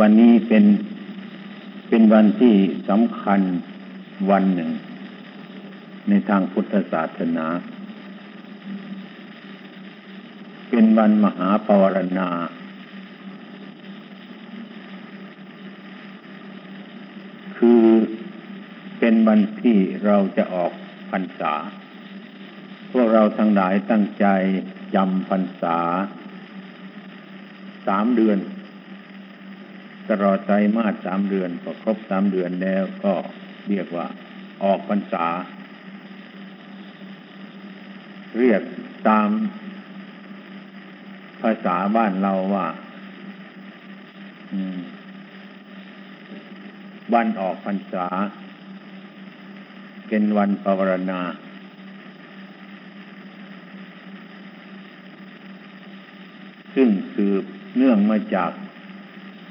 วันนี้เป็นเป็นวันที่สำคัญวันหนึ่ง ในทางพุทธศาสนา เป็นวันมหาปวารณา คือเป็นวันที่เราจะออกพรรษา พวกเราทั้งหลายตั้งใจจำพรรษาสามเดือน ตลอดใจมาสสามเดือนพอครบสามเดือนแล้วก็เรียกว่าออกพรรษา เรียกตามภาษาบ้านเราว่าวันออกพรรษา เป็นวันภาวนาซึ่งสืบเนื่องมาจาก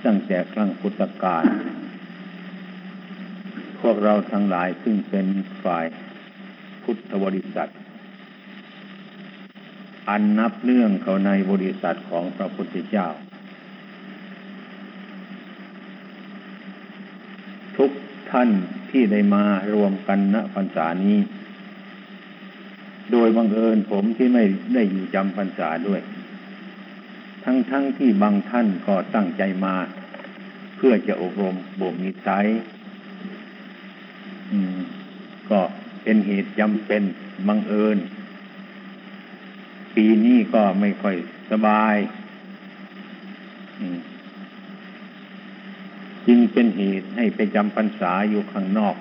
ตั้งแต่ครั้งพุทธกาลพวกเราทั้งหลายซึ่งเป็นฝ่ายพุทธบริษัท อันนับเนื่องเขาในบริษัทของพระพุทธเจ้า ทุกท่านที่ได้มารวมกันณพรรษานี้ โดยบังเอิญผมที่ไม่ได้อยู่จำพรรษาด้วย ทั้งๆทที่บางท่านก็ตั้งใจมา เพื่อจะอบรมบ่มนิสัยก็เป็นเหตุจำเป็นบังเอิญ ปีนี้ก็ไม่ค่อยสบายจึงเป็นเหตุให้ไปจำพรรษาอยู่ข้างนอก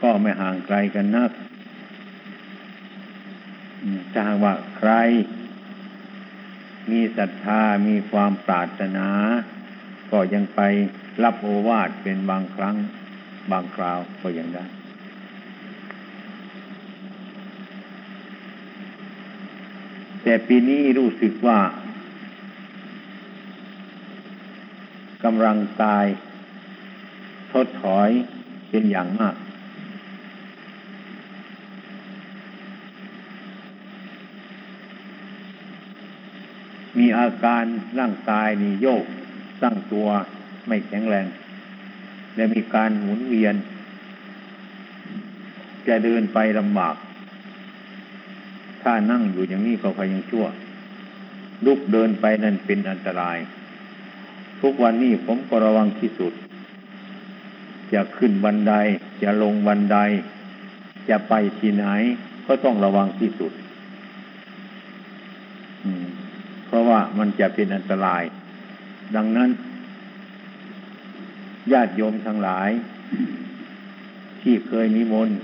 ก็ไม่ห่างไกลกันนัก ถ้าหากว่าใคร มีศรัทธามีความปรารถนา ก็ยังไปรับโอวาทเป็นบางครั้งบางคราวก็ยังได้แต่ปีนี้รู้สึกว่ากำลังกาย ทดถอยเป็นอย่างมาก มีอาการร่างกายนี่โยกตั้างตัวไม่แข็งแรง และมีการหมุนเวียน จะเดินไปลำบาก ถ้านั่งอยู่อย่างนี้ก็พยังชั่ว ลุกเดินไปนั่นเป็นอันตราย ทุกวันนี้ผมก็ระวังที่สุด จะขึ้นบันได จะลงบันได จะไปที่ไหนก็ต้องระวังที่สุด เพราะว่ามันจะเป็นอันตราย ดังนั้น ญาติโยมทั้งหลาย ที่เคยนิมนต์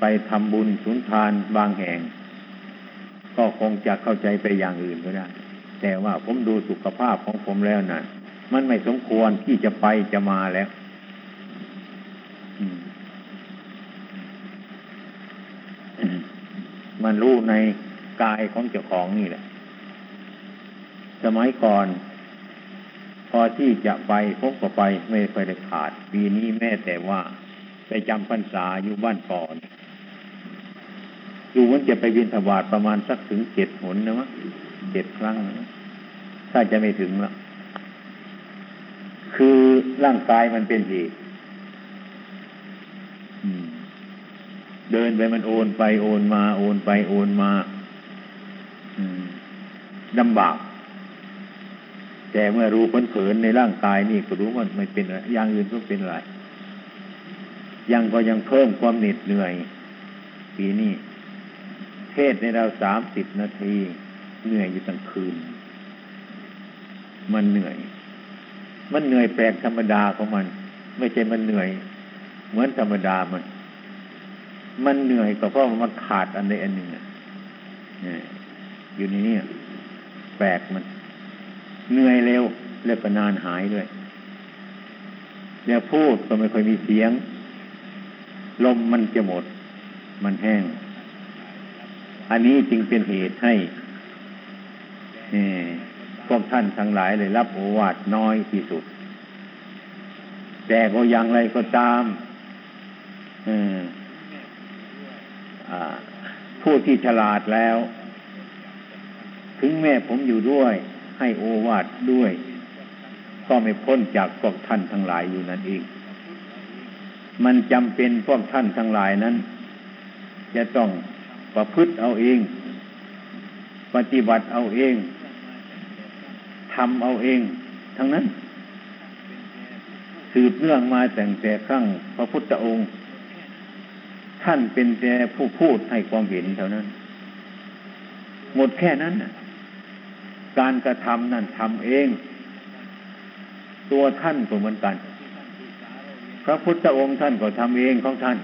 ไปทำบุญสุนทานบางแห่ง ก็คงจะเข้าใจไปอย่างอื่นก็ได้แต่ว่าผมดูสุขภาพของผมแล้วนะ่ะ มันไม่สมควรที่จะไปจะมาแล้วมันรู้ในกายของเจ้าของนี่แหละ สมัยก่อน พอที่จะไปพบก็ไปไม่ไปได้ขาด ปีนี้แม่แต่ว่า ไปจำพรรษาอยู่บ้านก่อนดูวันจะไปวินถวาดประมาณสักถึงเจ็ดหนนะมั้งเจ็ดครั้ง ถ้าจะไม่ถึงละคือร่างกายมันเป็นเหตุเดินไปมันโอนไปโอนมา โอนไปโอนมาลำบาก แต่เมื่อรู้เผินในร่างกายนี่ก็รู้ว่าไม่เป็นอะไรอย่างอื่นก็เป็นอะไรยังก็ยังเพิ่มความเหน็ดเหนื่อย ปีนี้เทศในเราสามสิบนาที เหนื่อยอยู่ตั้งคืน มันเหนื่อย มันเหนื่อยแปลกธรรมดาของมัน ไม่ใช่มันเหนื่อย เหมือนธรรมดามัน มันเหนื่อยก็เพราะมันขาดอันใดอันหนึ่งอยู่ในนี้แปลกมัน เหนื่อยเร็วเรียกนานหายด้วยแล้วพูดก็ไม่ค่อยมีเสียง ลมมันจะหมด มันแห้ง อันนี้จึงเป็นเหตุให้พวกท่านทั้งหลายเลยรับโอวาทน้อยที่สุด แต่ก็อย่างไรก็ตามผู้ที่ฉลาดแล้ว ถึงแม่ผมอยู่ด้วย ให้โอวาทด้วย ก็ไม่พ้นจากพวกท่านทั้งหลายอยู่นั่นเอง มันจำเป็นพวกท่านทั้งหลายนั้น จะต้องประพฤติเอาเอง ปฏิบัติเอาเองทำเอาเอง ทั้งนั้น สืบเนื่องมาแต่งแต่ครั้งพระพุทธองค์ ท่านเป็นแต่ผู้พูดให้ความเห็นเท่านั้น หมดแค่นั้น การกระทำนั่นทำเอง ตัวท่านก็เหมือนกัน พระพุทธองค์ท่านก็ทำเองของท่าน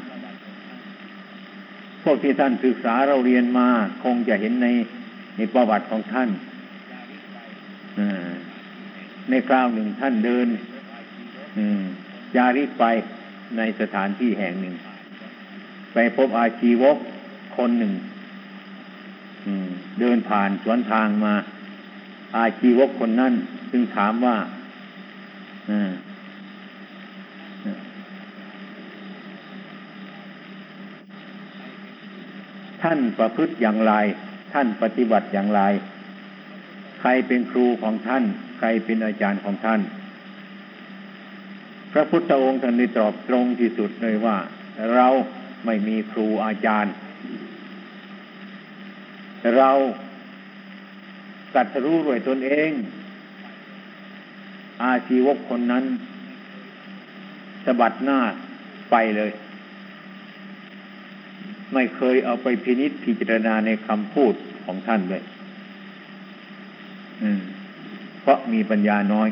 พวกที่ท่านศึกษาเราเรียนมา คงจะเห็นในในประวัติของท่านในคราวหนึ่งท่านเดินจาริกไปในสถานที่แห่งหนึ่ง ไปพบอาชีวกคนหนึ่งเดินผ่านสวนทางมา อาชีวกคนนั้นจึงถามว่าท่านประพฤติอย่างไร ท่านปฏิบัติอย่างไร ใครเป็นครูของท่าน ใครเป็นอาจารย์ของท่าน พระพุทธองค์ท่านได้ตอบตรงที่สุดเลยว่า เราไม่มีครูอาจารย์ เรา ตัดรู้ด้วยตนเอง อาชีวกคนนั้นสะบัดหน้าไปเลย ไม่เคยเอาไปพินิษพิจารณาในคำพูดของท่านเลยเพราะมีปัญญาน้อย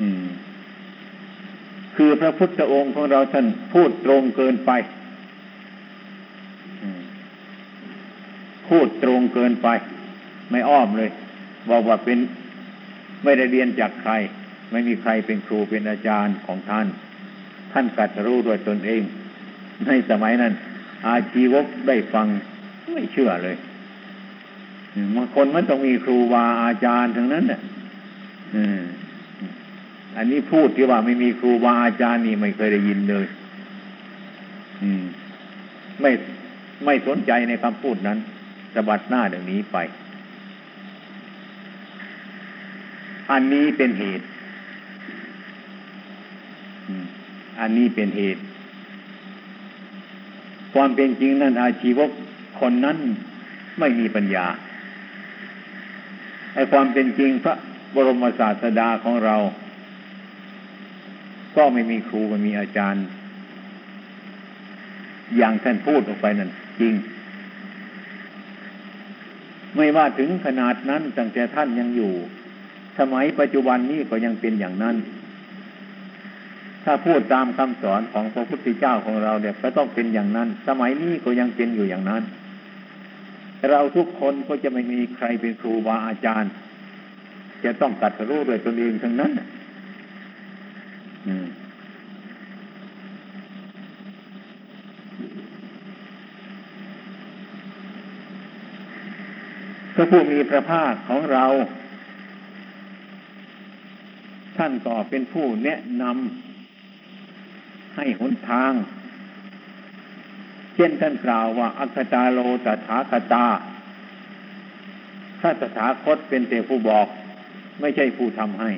อืมคือพระพุทธองค์ของเราท่านพูดตรงเกินไป พูดตรงเกินไป ไม่อ้อมเลย บอกว่าเป็นไม่ได้เรียนจากใคร ไม่มีใครเป็นครูเป็นอาจารย์ของท่าน ท่านกัดรู้ด้วยตนเอง ในสมัยนั้น อาชีวกได้ฟังไม่เชื่อเลยบางคนมันต้องมีครูวาอาจารย์ทั้งนั้นเนี่ยอันนี้พูดที่ว่าไม่มีครูวาอาจารย์นี่ไม่เคยได้ยินเลยไม่ไม่สนใจในคำพูดนั้นสะบัดหน้าเดี๋ยวนี้ไป อันนี้เป็นเหตุอันนี้เป็นเหตุ ความเป็นจริงนั้นอาชีวกคนนั้นไม่มีปัญญาไอ้ความเป็นจริงพระบรมศาสดาของเรา ก็ไม่มีครูไม่มีอาจารย์ อย่างท่านพูดออกไปนั่นจริง ไม่ว่าถึงขนาดนั้นตั้งแต่ท่านยังอยู่ สมัยปัจจุบันนี้ก็ยังเป็นอย่างนั้น ถ้าพูดตามคำสอนของพระพุทธเจ้าของเราเนี่ยก็ต้องเป็นอย่างนั้น สมัยนี้ก็ยังเป็นอยู่อย่างนั้น เราทุกคนก็จะไม่มีใครเป็นครูบาอาจารย์ จะต้องตัดรู้ด้วยตนเองทั้งนั้นพระผู้มีพระภาคของเรา ท่านก็เป็นผู้แนะนำให้หนทาง เช่นท่านกล่าวว่า อัคตาโลตถาคตาถ้าตถาคตเป็นแต่ผู้บอก ไม่ใช่ผู้ทำให้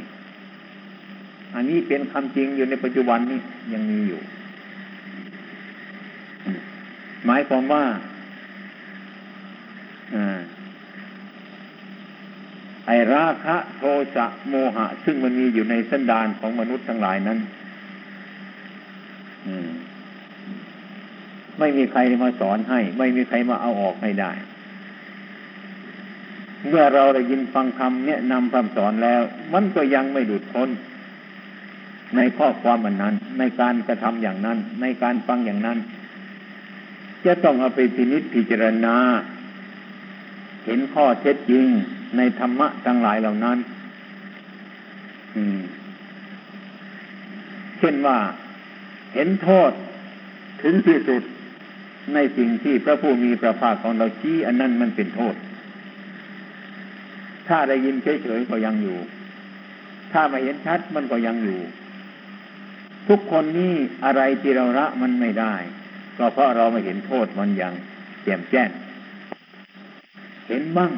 อันนี้เป็นคำจริงอยู่ในปัจจุบันนี้ยังมีอยู่ หมายความว่า ไอ้ราคะโทสะโมหะ ซึ่งมันมีอยู่ในสันดานของมนุษย์ทั้งหลายนั้นไม่มีใครมาสอนให้ ไม่มีใครมาเอาออกให้ได้ เมื่อเราได้ยินฟังคำเนี่ยนำคำสอนแล้ว มันก็ยังไม่ดุดพ้น ในข้อความมันนั้น ในการกระทำอย่างนั้น ในการฟังอย่างนั้น จะต้องเอาไปพินิจพิจารณา เห็นข้อเท็จจริง ในธรรมะทั้งหลายเหล่านั้นเช่นว่าเห็นโทษถึงที่สุดในสิ่งที่พระผู้มีพระภาคของเราชี้อันนั้นมันเป็นโทษ ถ้าได้ยินเฉยๆก็ยังอยู่ ถ้าไม่เห็นชัดมันก็ยังอยู่ ทุกคนนี้อะไรที่เราละมันไม่ได้ ก็เพราะเราไม่เห็นโทษมันอย่างแจ่มแจ้ง เห็นบ้าง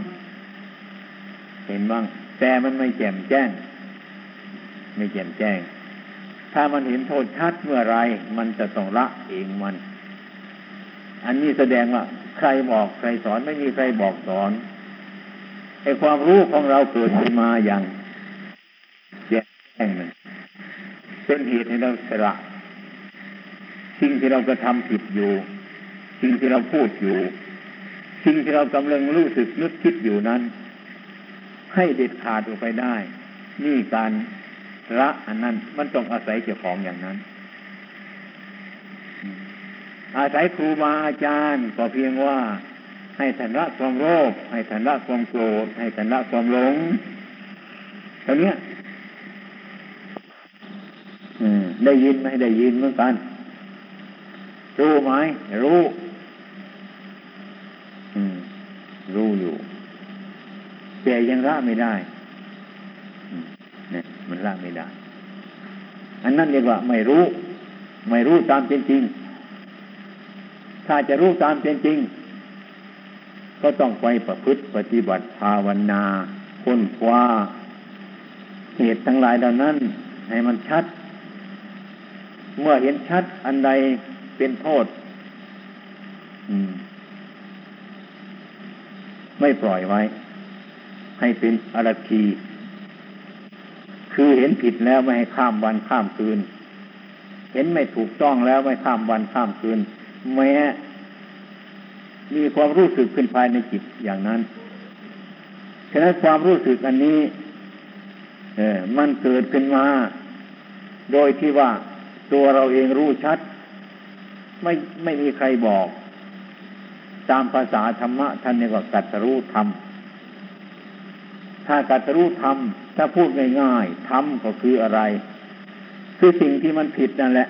เห็นบ้างแต่มันไม่แจ่มแจ้ง ไม่แจ่มแจ้ง ถ้ามันเห็นโทษชัดเมื่อไรมันจะต้องละเองมัน อันนี้แสดงว่า ใครบอกใครสอนไม่มีใครบอกสอนไอ้ความรู้ของเราเกิดขึ้นมาอย่างแจ้งมันเป็นเหตุให้เราสละสิ่งที่เรากระทำผิดอยู่ สิ่งที่เราพูดอยู่ สิ่งที่เรากำลังรู้สึกนึกคิดอยู่นั้น ให้เด็ดขาดออกไปได้ นี่การละอันนั้น มันต้องอาศัยเจ้าของอย่างนั้น อาศัยครูบาอาจารย์ก็เพียงว่าให้ทันละความโลภให้ทันละความโกรธให้ทันละความหลงตรงนี้ได้ยินไหมได้ยินเหมือนกัน รู้ไหมรู้รู้อยู่ แต่ยังละไม่ได้เนี่ยมันละไม่ได้ อันนั้นเรียกว่าไม่รู้ ไม่รู้ตามเป็นจริง ถ้าจะรู้ตามเป็นจริง ก็ต้องไปประพฤติปฏิบัติภาวนาค้นคว้าเหตุทั้งหลายเหล่านั้น ให้มันชัด เมื่อเห็นชัดอันใดเป็นโทษไม่ปล่อยไว้ ให้เป็นอรคีคือเห็นผิดแล้วไม่ให้ข้ามวันข้ามคืน เห็นไม่ถูกต้องแล้วไม่ข้ามวันข้ามคืน แม้มีความรู้สึกขึ้นภายในจิตอย่างนั้น ฉะนั้นความรู้สึกอันนี้ เออมันเกิดขึ้นมา โดยที่ว่าตัวเราเองรู้ชัด ไม่ไม่มีใครบอก ตามภาษาธรรมะท่านเรียกว่ากัตรู้ธรรม ถ้ากัตรู้ธรรมถ้าพูดง่ายๆธรรมก็คืออะไร คือสิ่งที่มันผิดนั่นแหละ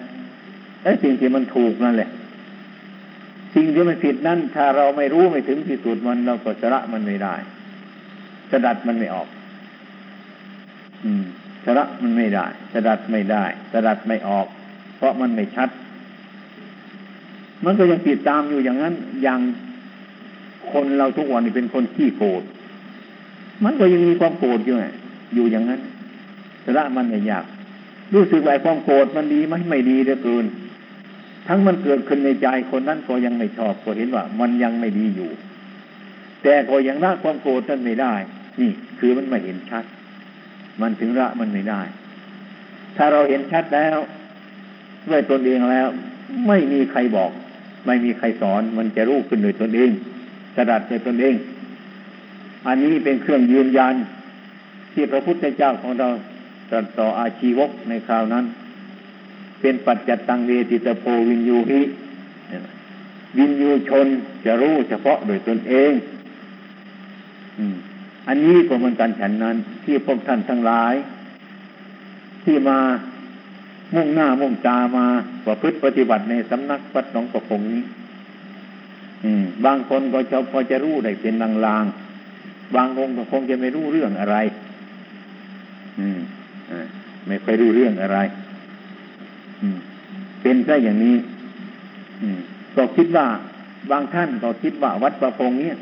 และสิ่งที่มันถูกนั่นแหละ สิ่งที่มันผิดนั้นถ้าเราไม่รู้ไม่ถึงที่สุดมันเราก็สละมันไม่ได้สดัดมันไม่ออก อืมสละมันไม่ได้สดัดไม่ได้สดัดไม่ออก เพราะมันไม่ชัด มันก็ยังติดตามอยู่อย่างนั้นอย่างคนเราทุกวันนี้เป็นคนขี้โกรธ มันก็ยังมีความโกรธอยู่ไงอยู่อย่างนั้นสละมันไม่ยาก รู้สึกว่าความโกรธมันดีไหมไม่ดีเหลือเกิน ทั้งมันเกิดขึ้นในใจคนนั้นก็ยังไม่ชอบก็เห็นว่า มันยังไม่ดีอยู่ แต่ก็ยังละความโกรธนั้นไม่ได้ นี่ คือมันไม่เห็นชัด มันถึงละมันไม่ได้ ถ้าเราเห็นชัดแล้วด้วยตนเองแล้ว ไม่มีใครบอก ไม่มีใครสอน มันจะรู้ขึ้นโดยตนเองสดัดโดยตนเอง อันนี้เป็นเครื่องยืนยัน ที่พระพุทธเจ้าของเราตรัสต่ออาชีวกในคราวนั้น เป็นปัจจัตตังเวติตโพวินยูหิวินยูชนจะรู้เฉพาะโดยตนเองอันนี้ก็เหมือนกันฉันนั้น ที่พวกท่านทั้งหลาย ที่มามุ่งหน้ามุ่งตามาประพฤติปฏิบัติในสำนักวัดหนองประพงนี้บางคนก็จะพอจะรู้ได้เป็นลางๆ บางองค์ก็คงจะไม่รู้เรื่องอะไร อืมไม่ค่อยรู้เรื่องอะไร อืม เป็นซะอย่างนี้ อืมก็คิดว่าบางท่านก็คิดว่าวัดประพงเนี้ย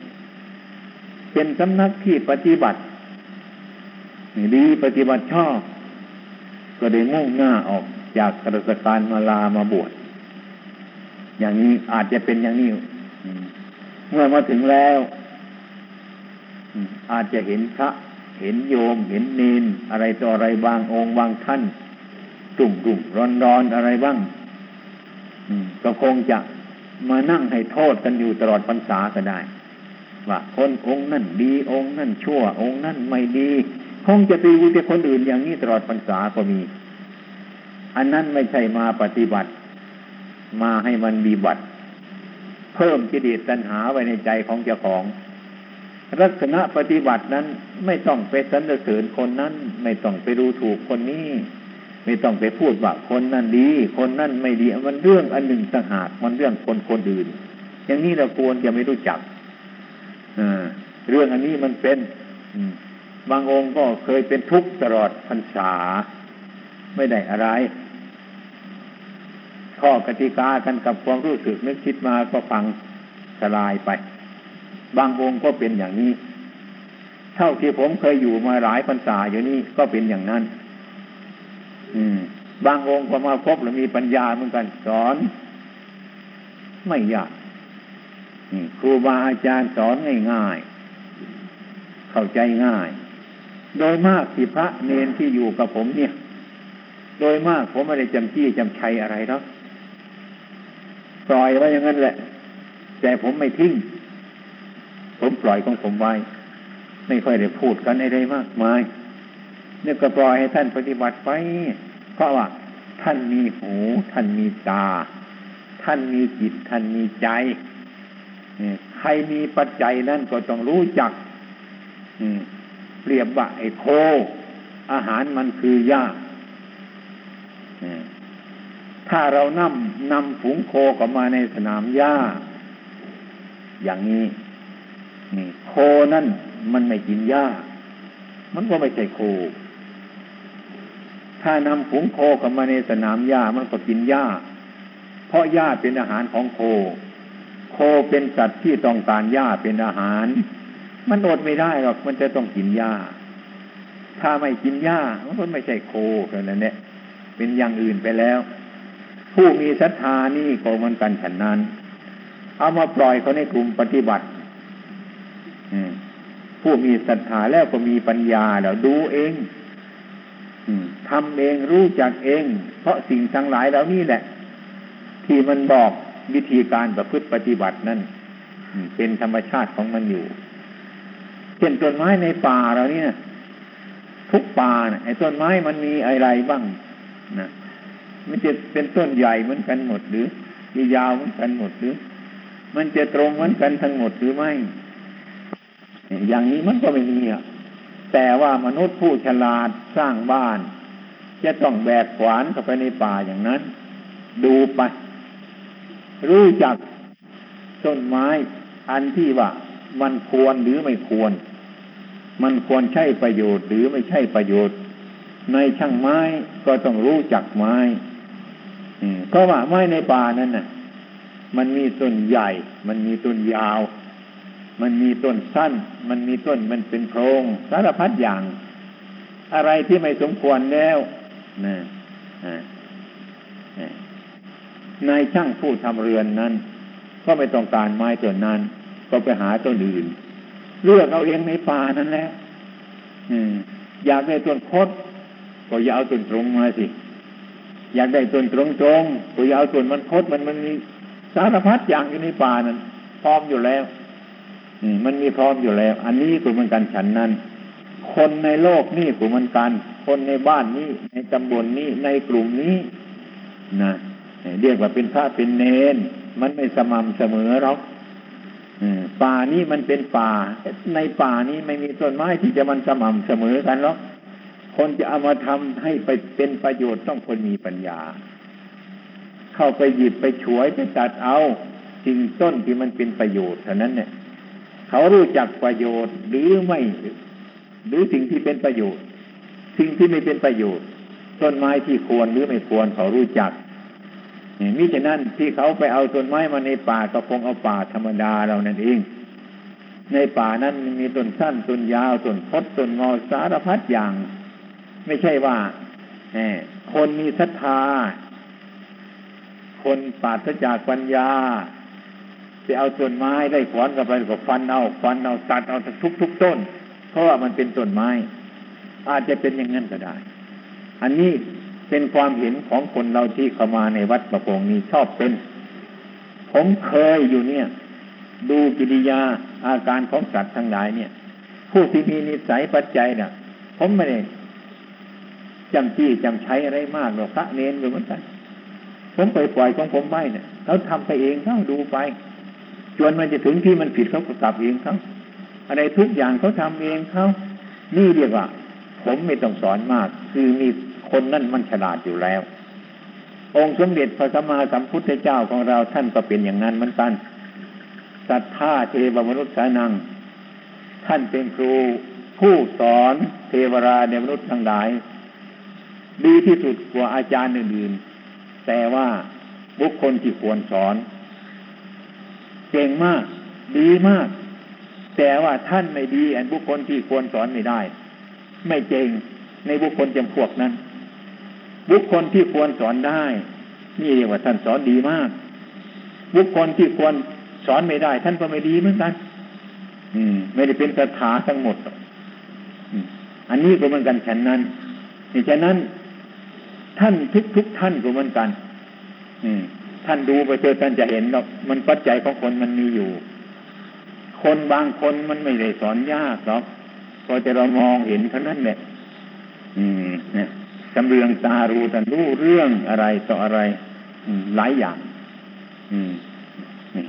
เป็นสำนักที่ปฏิบัติดีปฏิบัติชอบ ก็ได้มุ่งหน้าออกจากกระสการมาลามาบวชอย่างนี้อาจจะเป็นอย่างนี้เมื่อมาถึงแล้ว อาจจะเห็นพระ เห็นโยม เห็นเนน อะไรต่ออะไรบางองค์บางท่านตุ่มตุ่มร้อนร้อนอะไรบ้างก็คงจะมานั่งให้โทษกันอยู่ตลอดพรรษาก็ได้ ว่าคนองค์นั่นดีองค์นั่นชั่ว องค์นั่นไม่ดี คงจะตีวิแต่คนอื่นอย่างนี้ตลอดพรรษาก็มี อันนั้นไม่ใช่มาปฏิบัติ มาให้มันมีบัตรเพิ่มกิเลสตัณหาไว้ในใจของเจ้าของ ลักษณะปฏิบัตินั้นไม่ต้องไปสรรเสริญคนนั้น ไม่ต้องไปดูถูกคนนี้ไม่ต้องไปพูดว่าคนนั้นดี คนนั้นไม่ดีมันเรื่องอันหนึ่งต่างหากมันเรื่องคนคนอื่น อย่างนี้เราควรจะไม่รู้จักเรื่องอันนี้มันเป็นบางองค์ก็เคยเป็นทุกข์ตลอดพรรษา ไม่ได้อะไร ข้อกติกากันกับความรู้สึกนึกคิดมาก็ฟังสลายไป บางองค์ก็เป็นอย่างนี้ เท่าที่ผมเคยอยู่มาหลายพรรษาอยู่นี่ก็เป็นอย่างนั้น อืม บางองค์ก็มาพบหรือมีปัญญาเหมือนกันสอน ไม่ยากครูบาอาจารย์สอนง่ายๆ เข้าใจง่าย โดยมากที่พระเนนที่อยู่กับผมเนี่ย โดยมากผมไม่ได้จำที่จำชัยอะไรหรอกปล่อยไว้อย่างนั้นแหละ แต่ผมไม่ทิ้ง ผมปล่อยของผมไว้ ไม่ค่อยได้พูดกันอะไรมากมายเนี่ยก็ปล่อยให้ท่านปฏิบัติไป เพราะว่าท่านมีหู ท่านมีตา ท่านมีจิต ท่านมีใจใครมีปัจจัยนั่นก็ต้องรู้จักเปรียบว่าไอ้โค อาหารมันคือหญ้าถ้าเรานำนำฝูงโคเข้ามาในสนามหญ้า อย่างนี้ โคนั่นมันไม่กินหญ้า มันก็ไม่ใช่โค ถ้านำฝูงโคเข้ามาในสนามหญ้ามันก็กินหญ้า เพราะหญ้าเป็นอาหารของโค โคเป็นสัตว์ที่ต้องการหญ้าเป็นอาหาร มันอดไม่ได้หรอกมันจะต้องกินหญ้า ถ้าไม่กินหญ้ามันก็ไม่ใช่โคเท่านั้นเนี่ยเป็นอย่างอื่นไปแล้ว ผู้มีศรัทธานี่ก็มันกันฉันนั้น เอามาปล่อยเขาในกลุ่มปฏิบัติ ผู้มีศรัทธาแล้วก็มีปัญญาแล้วดูเองทำเองรู้จักเอง เพราะสิ่งทั้งหลายเหล่านี้แหละ ที่มันบอกวิธีการประพฤติปฏิบัตินั่นเป็นธรรมชาติของมันอยู่เช่นต้นไม้ในป่าเราเนี่ย ทุกป่าไอ้ต้นไม้มันมีอะไรบ้างนะมันจะเป็นต้นใหญ่เหมือนกันหมดหรือ มียาวเหมือนกันหมดหรือ มันจะตรงเหมือนกันทั้งหมดหรือไม่ อย่างนี้มันก็ไม่มีอะแต่ว่ามนุษย์ผู้ฉลาดสร้างบ้าน จะต้องแบกขวานเข้าไปในป่าอย่างนั้น ดูไป รู้จักต้นไม้ อันที่ว่า มันควรหรือไม่ควร มันควรใช้ประโยชน์หรือไม่ใช่ประโยชน์ ในช่างไม้ก็ต้องรู้จักไม้เพราะว่าไม้ในป่านั้นน่ะ มันมีต้นใหญ่ มันมีต้นยาว มันมีต้นสั้น มันมีต้นมันเป็นโพรงสารพัดอย่าง อะไรที่ไม่สมควรแล้วนะนายช่างผู้ทำเรือนนั้น ก็ไม่ต้องการไม้ต้นนั้น ก็ไปหาต้นอื่น เลือกเอาเองในป่านั้นแหละอยากได้ต้นคดก็อย่าเอาต้นตรงมาสิ อยากได้ต้นตรงตรงก็อย่าเอาต้นมันคดมันมันมีสารพัดอย่างอยู่ในป่านั้นพร้อมอยู่แล้ว มันมีพร้อมอยู่แล้ว อันนี้ก็เหมือนกันฉันนั้น คนในโลกนี่ก็เหมือนกัน คนในบ้านนี้ ในตำบลนนี้ในกลุ่มนี้นะเรียกว่าเป็นพระเป็นเนน มันไม่สม่ำเสมอหรอกป่านี้มันเป็นป่า ในป่านี้ไม่มีต้นไม้ที่จะมันสม่ำเสมอกันหรอกคนจะเอามาทำให้ไปเป็นประโยชน์ต้องคนมีปัญญา เข้าไปหยิบไปฉวยไปตัดเอาสิ่งต้นที่มันเป็นประโยชน์เท่านั้นเนี่ย เขารู้จักประโยชน์หรือไม่ หรือสิ่งที่เป็นประโยชน์ สิ่งที่ไม่เป็นประโยชน์ ต้นไม้ที่ควรหรือไม่ควรเขารู้จักมิฉะนั้นที่เขาไปเอาต้นไม้มาในป่าก็คงเอาป่าธรรมดาเรานั่นเอง ในป่านั้นมีต้นสั้นต้นยาวต้นพดต้นงอสารพัดอย่าง ไม่ใช่ว่าคนมีศรัทธา คนปราศจากปัญญา จะเอาต้นไม้ได้ขวานกับไปกับฟันเอาฟันเอาตัดเอาทุกทุกต้น เพราะว่ามันเป็นต้นไม้ อาจจะเป็นอย่างนั้นก็ได้ อันนี้เป็นความเห็นของคนเราที่เข้ามาในวัดประโปงนี้ชอบเป็น ผมเคยอยู่เนี่ย ดูกิริยาอาการของสัตว์ทั้งหลายเนี่ย ผู้ที่มีนิสัยปัจจัยเนี่ยผมไม่ได้จำจี้จำใช้อะไรมากหรอกพระเนนเหมือนกันผมไปปล่อยของผมไว้เนี่ยเขาทำไปเองเขาดูไป จนมันจะถึงที่มันผิดเขาก็กลับเองเขาอะไรทุกอย่างเขาทำเองเขานี่เรียกว่า ผมไม่ต้องสอนมาก คือมีคนนั่นมันฉลาดอยู่แล้ว องค์สมเด็จพระสัมมาสัมพุทธเจ้าของเราท่านก็เป็นอย่างนั้นเหมือนกันศรัทธาเทวมนุษย์สานัง ท่านเป็นครู ผู้สอนเทวราในมนุษย์ทั้งหลาย ดีที่สุดกว่าอาจารย์อื่นๆแต่ว่าบุคคลที่ควรสอน เก่งมาก ดีมาก แต่ว่าท่านไม่ดีอันบุคคลที่ควรสอนไม่ได้ ไม่เจงในบุคคลจำพวกนั้น บุคคลที่ควรสอนได้ นี่เรียกว่าท่านสอนดีมาก บุคคลที่ควรสอนไม่ได้ ท่านก็ไม่ดีเหมือนกัน อืม ไม่ได้เป็นสถาทั้งหมดอันนี้ก็เหมือนกันฉันนั้นฉะนั้น ท่านทุกทุกท่านก็เหมือนกัน อืม ท่านดูไปเจอท่านจะเห็นหรอกมันปัจจัยของคนมันมีอยู่ คนบางคนมันไม่ได้สอนยากหรอกพอจะเรามองเห็นเท่านั้นแหละอืมเนี่ยจำเรืองตารู้แต่รู้เรื่องอะไรต่ออะไรหลายอย่าง อืม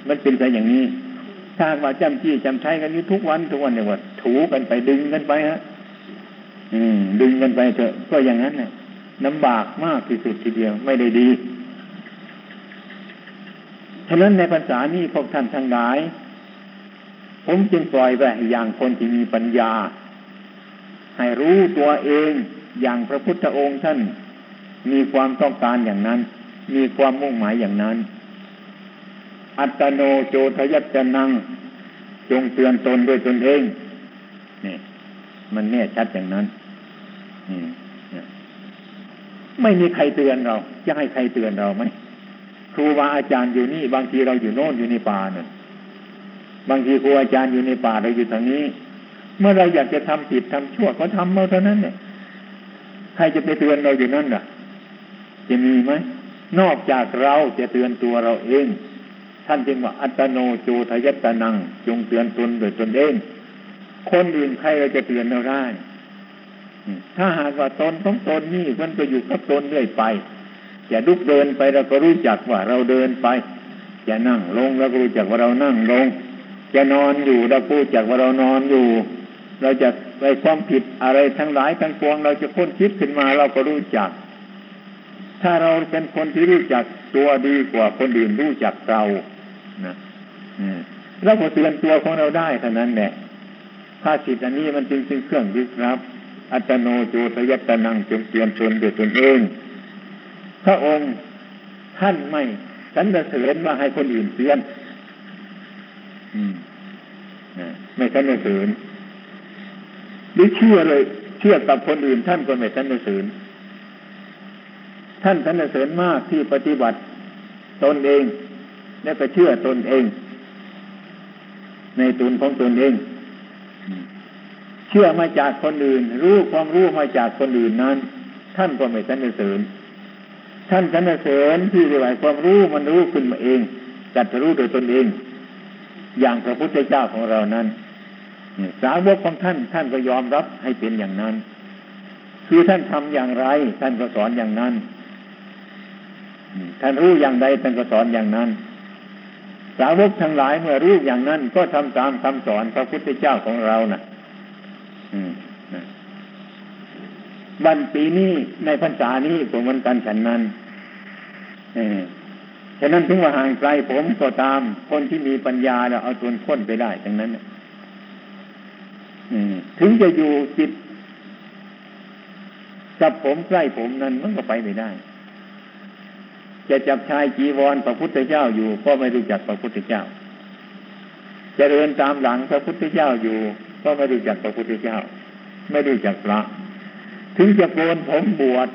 มันเป็นไปอย่างนี้ ถ้าว่าจำจี้จำใช้กันนี้ทุกวันทุกวันเนี่ยว่าถูกันไปดึงกันไปฮะอืมดึงกันไปเถอะ ก็อย่างนั้นเนี่ยลำบากมากที่สุดทีเดียวไม่ได้ดี ฉะนั้นในภาษานี้พวกท่านทั้งหลาย ผมจึงปล่อยไปอย่างคนที่มีปัญญา ให้รู้ตัวเองอย่างพระพุทธองค์ท่านมีความต้องการอย่างนั้น มีความมุ่งหมายอย่างนั้น อัตโนโจทยัตนังจงเตือนตนด้วยตนเองนี่มันแน่ชัดอย่างนั้นไม่มีใครเตือนเรา จะให้ใครเตือนเราไหม ครูบาอาจารย์อยู่นี่ บางทีเราอยู่โน่นอยู่ในป่าเนี่ยบางทีครูอาจารย์อยู่ในป่าเราอยู่ทางนี้ เมื่อเราอยากจะทำผิดทำชั่วก็ทำมาเท่านั้นเนี่ยใครจะไปเตือนเราอยู่นั่นล่ะ จะมีไหมนอกจากเราจะเตือนตัวเราเอง ท่านจึงว่าอัตโนโจทยัตนัง จงเตือนตนโดยตนเอง คนอื่นใครเราจะเตือนเราได้ถ้าหากว่าตนต้องตนนี่มันก็อยู่กับตนเรื่อยไป จะลุกเดินไปเราก็รู้จักว่าเราเดินไป จะนั่งลงเราก็รู้จักว่าเรานั่งลง จะนอนอยู่เราก็รู้จักว่าเรานอนอยู่ เราจะไปความผิดอะไรทั้งหลายทั้งปวง เราจะค้นคิดขึ้นมาเราก็รู้จัก ถ้าเราเป็นคนที่รู้จักตัวดีกว่าคนอื่นรู้จักเรานะเราก็เตือนตัวของเราได้เท่านั้นแหละภาษิตอันนี้มันจึงเป็นเครื่องยึดรับ อัตโนโจทยัตนังจงเตือนตนด้วยตนเอง พระองค์ท่านไม่สรรเสริญว่าให้คนอื่นเตือนไม่สรรเสริญหรือเชื่อเลย เชื่อกับคนอื่นท่านก็ไม่สรรเสริญท่านสรรเสริญมากที่ปฏิบัติตนเองและก็เชื่อตนเอง ในตนของตนเอง เชื่อมาจากคนอื่น รู้ความรู้มาจากคนอื่นนั้น ท่านก็ไม่สรรเสริญ ท่านสรรเสริญที่เรียกว่าความรู้มันรู้ขึ้นมาเองจัดรู้โดยตนเอง อย่างพระพุทธเจ้าของเรานั้นสาวกของท่านท่านก็ยอมรับให้เป็นอย่างนั้น คือท่านทำอย่างไร ท่านก็สอนอย่างนั้น ท่านรู้อย่างใดท่านก็สอนอย่างนั้น สาวกทั้งหลายเมื่อรู้อย่างนั้น ก็ทำตามคำสอนพระพุทธเจ้าของเรานะ่ะ วันปีนี้ในพรรษานี้ก็เหมือนกันฉันนั้นฉะนั้นถึงว่าห่างไกลผมก็ตามคนที่มีปัญญาเราเอาตัวพ้นไปได้ทั้งนั้นถึงจะอยู่จิตกับผมใกล้ผมนั้นมันก็ไปไม่ได้ จะจับชายจีวรพระพุทธเจ้าอยู่ ก็ไม่รู้จักพระพุทธเจ้า จะเดินตามหลังพระพุทธเจ้าอยู่ ก็ไม่รู้จักพระพุทธเจ้า ไม่รู้จักพระ ถึงจะโกนผมบวช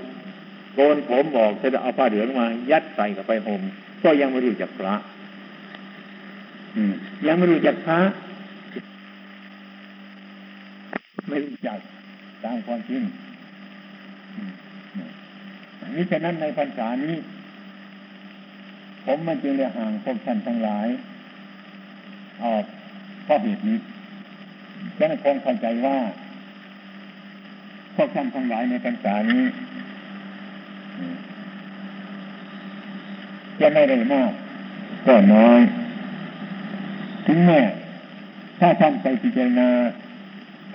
โกนผมบอกจะเอาผ้าเหลืองมา ยัดใส่กับไปห่มก็ยังไม่รู้จักพระยังไม่รู้จักพระ ไม่รู้จักตามความจริงนี่ฉะนั้นในพรรษานี้ ผมมันจึงเลยห่างพวกท่านทั้งหลาย ออกข้อเหตุนี้ฉะนั้นคงเข้าใจว่า พวกท่านทั้งหลายในพรรษานี้จะไม่ได้มากก็น้อย ถึงแม้ถ้าท่านไปพิจารณา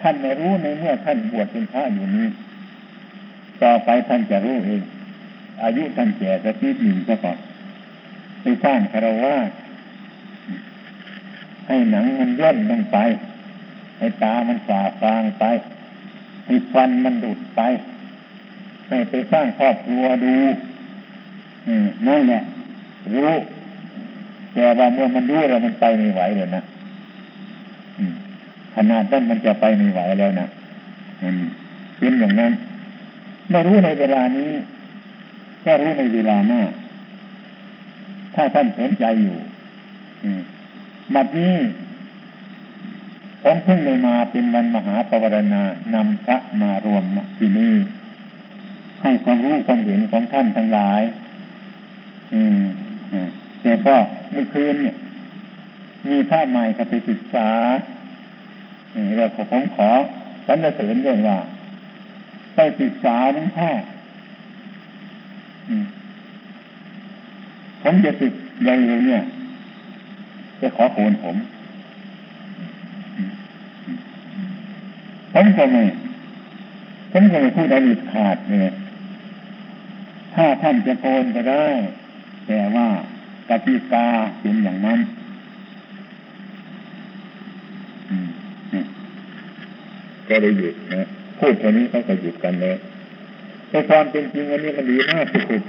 ท่านไม่รู้ในเมื่อท่านบวชเป็นพระอยู่นี้ ต่อไปท่านจะรู้เอง อายุท่านแก่จะทีหนึ่งซะก่อนไปสร้างคารวะให้หนังมันย่นลงไป ให้ตามันฝ่าฟางไป ให้ฟันมันดุดไปให้ไปสร้างครอบครัวดูนั่นแหละรู้แต่ว่าเมื่อมันรู้แล้วมันไปไม่ไหวเลยนะขนาดนั้นมันจะไปไม่ไหวแล้วนะเป็นอย่างนั้นไม่รู้ในเวลานี้แค่รู้ในเวลาหน้าถ้าท่านสนใจอยู่บัดนี้ ผมเพิ่งเลยมาเป็นวันมหาปวารณานำพระมารวมที่นี่ให้ความรู้ความเห็นของท่านทั้งหลาย อืมแต่ก็เมื่อคืนเนี่ย มีพระใหม่ก็ไปศึกษาเรื่องของผมขอสรรเสริญด้วยว่าไปศึกษาหลวงพ่อผมจะศึกเร็วๆเนี่ย จะขอโกนผม ผมก็ไม่ผมก็ไม่พูดอะไรขาดเลยถ้าท่านจะโกนก็ได้ แต่ว่ากติกาเป็นอย่างนั้นก็ได้หยุดนะพูดแค่นี้เขาก็หยุดกันเลยในความเป็นจริงอันนี้มันดีมากที่สุด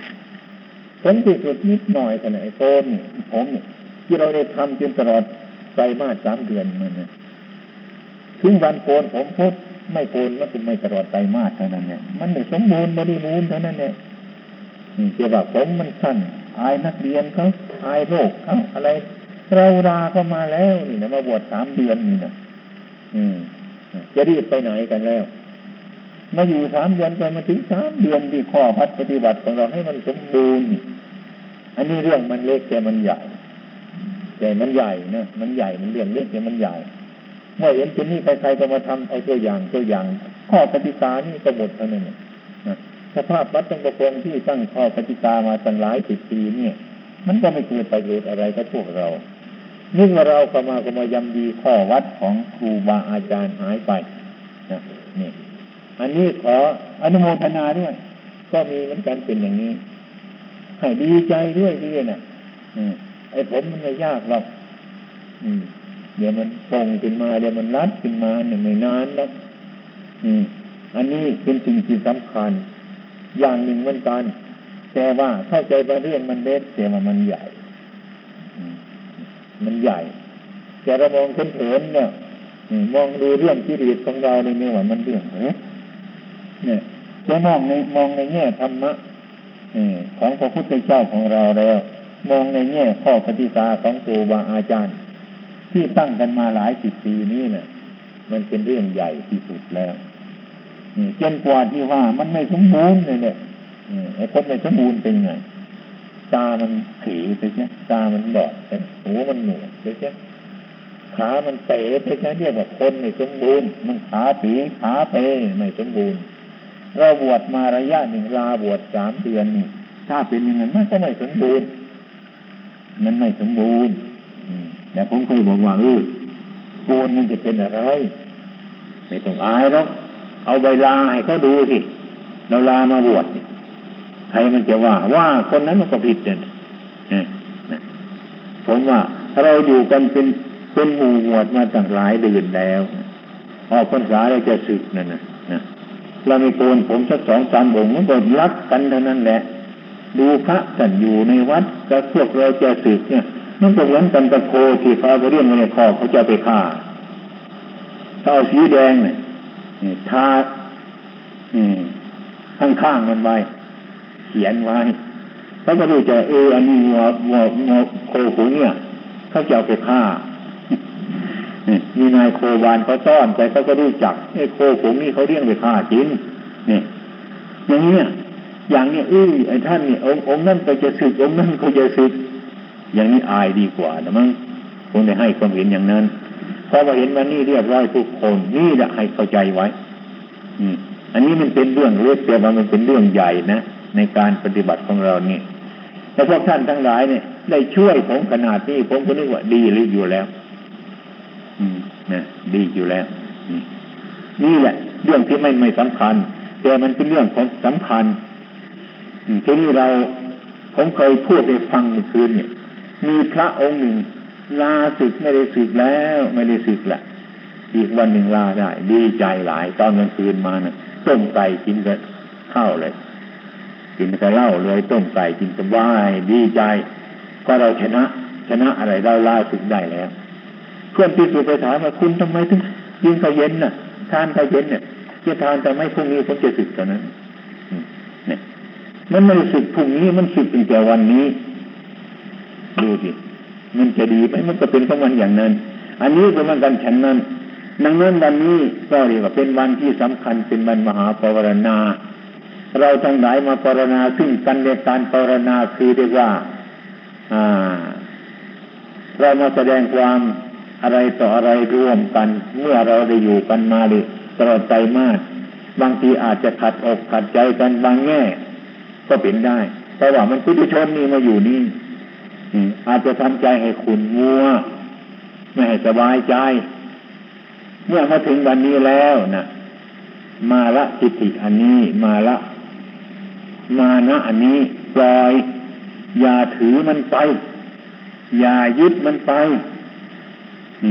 ผมที่สุดนิดหน่อยขนาดโกนผมที่เราได้ทำจนตลอดไตรมาสสามเดือนมันเนี่ย ถึงวันโกนผมพุทไม่โกนมันเป็ไม่ตลอดไตรมาสเท่านั้นเนี่ยมันไม่สมบูรณ์บริบูรณ์เท่านั้นเนี่ยเกี่ยวกับผมมันสั้นอายนักเรียนเขาอายโลกเขาอะไรเราดาก็มาแล้วนี่นะมาบวชสามเดือนนี่นะอืมจะรีบไปไหนกันแล้ว มาอยู่สามเดือนไปมาถึงสามเดือนที่ข้อพัดปฏิบัติของเราให้มันสมบูรณ์อันนี้เรื่องมันเล็กแต่มันใหญ่แต่มันใหญ่นะมันใหญ่มันเรื่องเล็กแต่มันใหญ่ เมื่อเห็นที่นี่ใครๆก็มาทำเอาตัวอย่างตัวอย่าง ข้อปฏิกานี่ก็หมดเท่านั้นนะสภาพวัดจงประพงที่ตั้งข้อปฏิกามาตั้งหลายสิบปีเนี่ย มันก็ไม่เกิดประโยชน์อะไรกับพวกเรานี่ว่าเราก็มาก็มายำดีข้อวัดของครูบาอาจารย์หายไปนะนี่อันนี้ขออนุโมทนาด้วย ก็มีเหมือนกันเป็นอย่างนี้ ให้ดีใจด้วยที่เนี่ยไอ้ผมมันไม่ยากหรอก เดี๋ยวมันปงขึ้นมาเดี๋ยวมันรัดขึ้นมาเนี่ยไม่นานแล้วอันนี้เป็นสิ่งที่สำคัญ อย่างหนึ่งเหมือนกัน แต่ว่าเข้าใจประเรื่องมันเล็กแต่ว่ามันใหญ่ มันใหญ่ แต่เรามองเผินๆเนี่ยมองดูเรื่องกิเลสของเราในเนี่ยว่ามันเรื่องเนี่ยจะมองในมองในแง่ธรรมะของพระพุทธเจ้าของเราแล้ว มองในแง่ข้อปฏิกาของครูบาอาจารย์ ที่ตั้งกันมาหลายสิบปีนี้เนี่ยมันเป็นเรื่องใหญ่ที่สุดแล้วเจนกว่าที่ว่ามันไม่สมบูรณ์เลยเนี่ยไอ้คนไม่สมบูรณ์เป็นไงตามันผีไปใช่ตามันบอดไปหูมันหนวกไปใช่ขามันเป๋ไปใช่เรียกว่าคนไม่สมบูรณ์ มันขาผีขาเป๋ไม่สมบูรณ์เราบวชมาระยะหนึ่งลาบวชสามเดือนนี่ถ้าเป็นอย่างนั้นมันก็ไม่สมบูรณ์ มันไม่สมบูรณ์ แต่ผมเคยบอกว่าเออโกนมันจะเป็นอะไร ไม่ต้องอายหรอกเอาใบลาให้เขาดูสิเราลามาบวชใครมันจะว่า ว่าคนนั้นมันก็ผิดเนี่ยผมว่าเราอยู่กันเป็นเป็นหมู่หมวดมาตั้งหลายเดือนแล้วออกพรรษาเราจะสึกนั่นนะนะเราไม่โกนผมสักสองสามองค์มันก็รักกันเท่านั้นแหละ ดูพระท่านอยู่ในวัดกับพวกเราจะสึกเนี่ย มันก็เหมือนกันตะโคที่เขาไปเรียกในคอเขาจะไปฆ่าถ้าเอาสีแดงเนี่ยทาข้างๆมันไว้เขียนไว้เขาก็รู้จะเอออันนี้วัววัววัวโคขุนเนี่ยเขาจะเอาไปฆ่ามีนายโควานเขาต้อนแต่เขาก็รู้จักไอ้โคขุนนี่เขาเลี้ยงไปฆ่าจริงนี่อย่างเนี้ยอย่างเนี้อื้อไอ้ท่านนี่ององนั่นก็จะสึกองนั่นก็จะสึก อย่างนี้อายดีกว่านะมั้งคงได้ให้ความเห็นอย่างนั้นเพราะว่าเห็นว่านี่เรียบร้อยทุกคนนี่แหละให้เข้าใจไว้ อืม อันนี้มันเป็นเรื่องเล็กแต่ว่ามันเป็นเรื่องใหญ่นะในการปฏิบัติของเรานี่แต่พวกท่านทั้งหลายเนี่ย ได้ช่วยผมขนาดนี้ผมก็นึกว่าดีหรืออยู่แล้ว อืมนะดีอยู่แล้วนี่แหละ เรื่องที่ไม่ไม่สำคัญ แต่มันเป็นเรื่องของสำคัญทีนี้เราผมเคยพูดในฟังเมื่อคืนเนี่ย มีพระองค์หนึ่ง ลาสึกไม่ได้สึกแล้วไม่ได้สึกละอีกวันหนึ่งลาได้ดีใจหลาย ตอนกลางคืนมาเนะ่ะต้มไก่กินกับข้าวเลย กินกับเหล้าเลยต้มไก่กินสบายดีใจ ก็เราชนะ ชนะอะไรเราลาสึกได้แล้ว เพื่อนพิสูจน์ไปถามว่าคุณทำไมถึงยิงเขาเย็นน่ะ ทานเขาเย็นเนี่ยจะทานแต่ไม่พรุ่งนี้ผมจะสึกเท่านั้นเนี่ยมันไม่สึกพรุ่งนี้มันสึกตั้งแต่วันนี้ ดูสิมันจะดีไหมมันก็เป็นของมันอย่างนั้น อันนี้ก็เหมือนกันฉันนั้นดังนั้นวันนี้ก็เรียกว่าเป็นวันที่สำคัญเป็นวันมหาปวารณา เราทั้งหลายมาปรณาซึ่งกันในการปรณาคือเรียกว่าเรามาแสดงความอะไรต่ออะไรร่วมกัน เมื่อเราได้อยู่กันมาดิตลอดใจมากบางทีอาจจะขัดอกขัดใจกันบางแง่ ก็เป็นได้ แต่ว่ามันพุทธชนนี่มาอยู่นี่ อาจจะทำใจให้ขุนมัว ไม่ให้สบายใจ เมื่อมาถึงวันนี้แล้วนะมาละจิตติอันนี้มาละมานะอันนี้ปล่อย อย่าถือมันไป อย่ายึดมันไป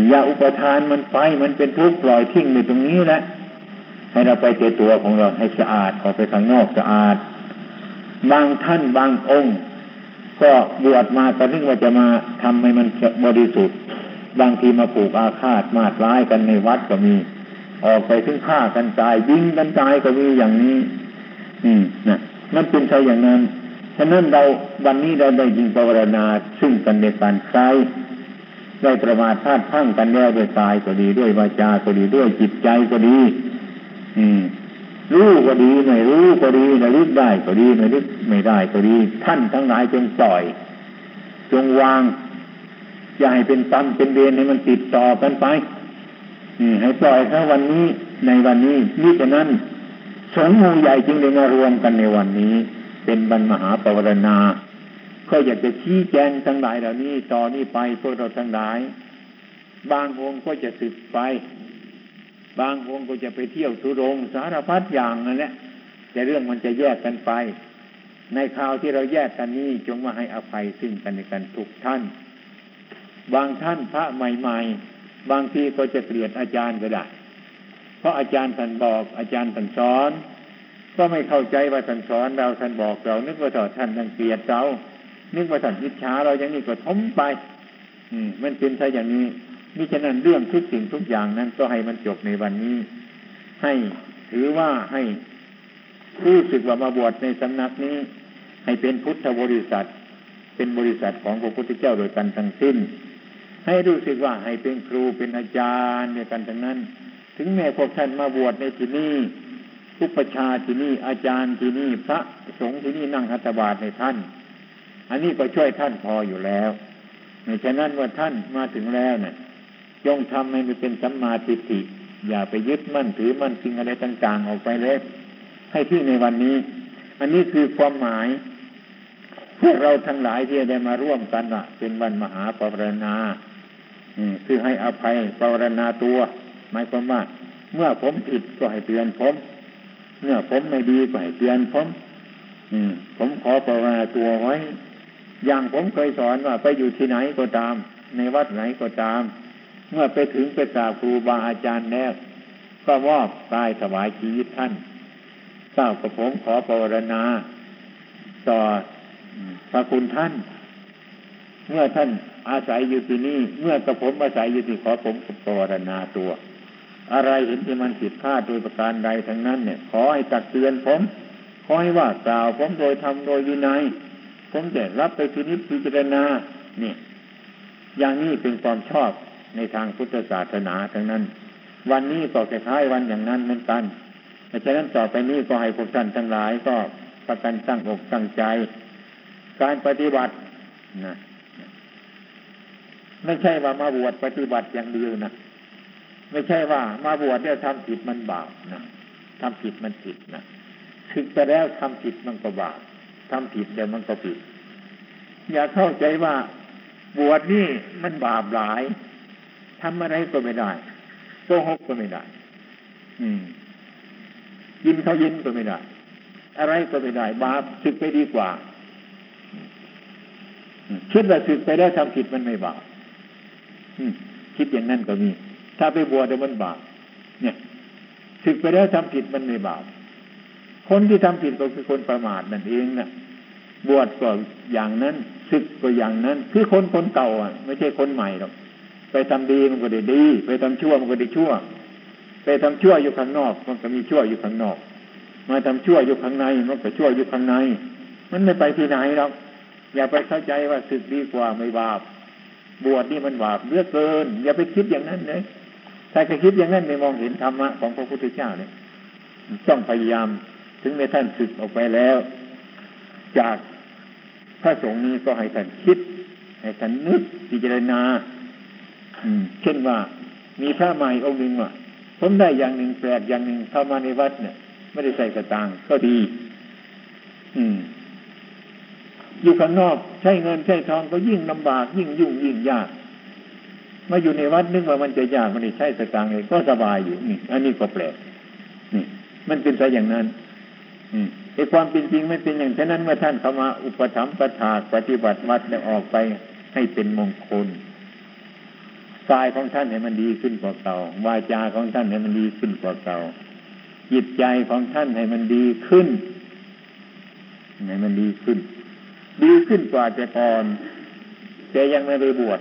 อย่าอุปทานมันไป มันเป็นทุกข์ปล่อยทิ้งในตรงนี้แหละให้เราไปเจตัวของเราให้สะอาดออกไปข้างนอกสะอาด บางท่านบางองค์ ก็บวชมาก็นึกว่าจะมาทำให้มันบริสุทธิ์บางทีมาผูกอาฆาตมาดร้ายกันในวัดก็มี ออกไปถึงฆ่ากันตายยิงกันตายก็มีอย่างนี้อืมนะมันเป็นใช่อย่างนั้นฉะนั้นเราวันนี้เราได้ยิงภาวนาซึ่งกันในการใช้ได้ประมาทพลาดพังกันแล้วด้วยกายก็ดีด้วยวาจาก็ดีด้วยจิตใจก็ดี อืม รู้ก็ดีไม่รู้ก็ดีระลึกได้ก็ดีไม่ลึกไม่ได้ก็ดี ท่านทั้งหลายจงปล่อย จงวาง อย่าให้เป็นตันเป็นเวรให้มันติดต่อกันไปนี่ให้ปล่อยถ้าวันนี้ในวันนี้นี่ฉะนั้นสงฆ์มูใหญ่จึงได้มารวมกันในวันนี้ เป็นบรรมหาปวารณาก็อยากจะชี้แจงทั้งหลายเหล่านี้ต่อนี้ไปพวกเราทั้งหลาย บางองค์ก็จะสึกไป บางองค์ก็จะไปเที่ยวทุรงสารพัดอย่างนั่นแหละแต่เรื่องมันจะแยกกันไป ในคราวที่เราแยกกันนี้จงมาให้อภัยซึ่งกันในกันทุกท่าน บางท่านพระใหม่ๆ บางทีก็จะเกลียดอาจารย์ก็ได้พราะอาจารย์ท่านบอกอาจารย์ท่านสอน ก็ไม่เข้าใจว่าท่านสอนเราท่านบอกเรา นึกว่าท่านท่านเกลียดเรานึกว่าท่านอิจฉาเราอย่างนี้ก็ทมไป อืมมันเป็นใช่อย่างนี้ มิฉะนั้นเรื่องทุกสิ่งทุกอย่างนั้นก็ให้มันจบในวันนี้ ให้ถือว่าให้รู้สึกว่ามาบวชในสำนักนี้ ให้เป็นพุทธบริษัท เป็นบริษัทของพระพุทธเจ้าโดยกันทั้งสิ้น ให้รู้สึกว่าให้เป็นครูเป็นอาจารย์ในกันทั้งนั้น ถึงแม้พวกท่านมาบวชในที่นี้ทุกประชาที่นี่อาจารย์ที่นี่พระสงฆ์ที่นี่นั่งหัตถบาทในท่าน อันนี้ก็ช่วยท่านพออยู่แล้วในฉะนั้นว่าท่านมาถึงแล้วเนี่ย จงทำให้มันเป็นสัมมาทิฏฐิอย่าไปยึดมั่นถือมั่นสิ่งอะไรต่างๆ ออกไปเลยให้ที่ในวันนี้ อันนี้คือความหมาย พวกเราทั้งหลายที่ได้มาร่วมกันอะเป็นวันมหาปรณาคือให้อภัยปรณาตัว หมายความว่า เมื่อผมผิดก็ให้เตือนผม เมื่อผมไม่ดีก็ให้เตือนผมอืผมขอภาวนาตัวไว้ อย่างผมเคยสอนว่าไปอยู่ที่ไหนก็ตาม ในวัดไหนก็ตาม มื่อไปถึงไปกราบครูบาอาจารย์แล้วก็มอบกายถวายชีวิตท่านเจ้ากับผมขอภาวนาต่อพระคุณท่าน เมื่อท่านอาศัยอยู่ที่นี่ เมื่อกระผมอาศัยอยู่ที่ขอผมภาวนาตัว อะไรเห็นที่มันผิดพลาดโดยประการใดทั้งนั้น เนี่ย ขอให้ตักเตือนผม ขอให้ว่ากล่าวผมโดยทำโดยวินัยผมจะรับไปพินิจพิจารณาเนี่ย อย่างนี้เป็นความชอบ ในทางพุทธศาสนาทั้งนั้น วันนี้ก็คล้ายวันอย่างนั้นเหมือนกันดังนั้นต่อไปนี้ก็ให้พวกท่านทั้งหลายก็ประกันตั้งอกตั้งใจ การปฏิบัตินะไม่ใช่ว่ามาบวชปฏิบัติอย่างเดียวนะไม่ใช่ว่ามาบวชเนี่ยทำผิดมันบาปนะทำผิดมันผิดนะถึกไปแล้วทำผิดมันก็บาปทำผิดเดี๋ยวมันก็ผิด อย่าเข้าใจว่าบวชนี่มันบาปหลาย ทำอะไรก็ไม่ได้โกหกก็ไม่ได้ อืมกินข้ายินก็ไม่ได้ อะไรก็ไม่ได้บาปสึกไปดีกว่าคิดว่าสึกไปแล้ทำผิดมันไม่บาปคิดอย่างนั้นก็มี ถ้าไปบวชเดี๋ยวมันบาปเนี่ยศึกไปแล้วทำผิดมันไม่บาปคนที่ทำผิดก็คือคนประมาทนั่นเองนะ่ะ บวชก็อย่างนั้นศึกก็อย่างนั้น คือคนคนเก่าอะ ไม่ใช่คนใหม่หรอก ไปทำดีมันก็ได้ดี ไปทำชั่วมันก็ได้ชั่ว ไปทำชั่วอยู่ข้างนอก มันก็มีชั่วอยู่ข้างนอก มาทำชั่วอยู่ข้างใน มันก็ชั่วอยู่ข้างใน มันไม่ไปที่ไหนหรอกอย่าไปเข้าใจว่าสึกดีกว่าไม่บาปบวชนี่มันบาปเลือกเกิน อย่าไปคิดอย่างนั้นเลยถ้าใครคิดอย่างนั้นไม่มองเห็นธรรมะของพระพุทธเจ้าเนี่ยต้องพยายามถึงแม้ท่านสึกออกไปแล้ว จากพระสงฆ์นี้ก็ให้ท่านคิด ให้ท่านนึกพิจารณา เช่นว่ามีพระใหม่องค์หนึ่งว่าผมได้อย่างหนึ่งแปลกอย่างหนึ่งเข้ามาในวัดเนี่ย ไม่ได้ใส่กระตังก็ดี อืม อยู่ข้างนอกใช้เงินใช้ทองก็ยิ่งลำบาก ยิ่งยุ่งยิ่งยาก มาอยู่ในวัดนึกว่ามันจะยากมันได้ใช้สตางค์เลยก็สบายอยู่นี่อันนี้ก็แปลกนี่มันเป็นไปอย่างนั้น อืมไอ้ความเป็นจริงไม่เป็นอย่างฉะนั้นเมื่อท่านเข้ามาอุปถัมภ์ประทาปฏิบัติวัดแล้วออกไปให้เป็นมงคล กายของท่านให้มันดีขึ้นกว่าเก่าวาจาของท่านให้มันดีขึ้นกว่าเก่าจิตใจของท่านให้มันดีขึ้นให้มันดีขึ้น ดีขึ้นกว่าแต่ก่อนแต่ยังไม่ได้บวช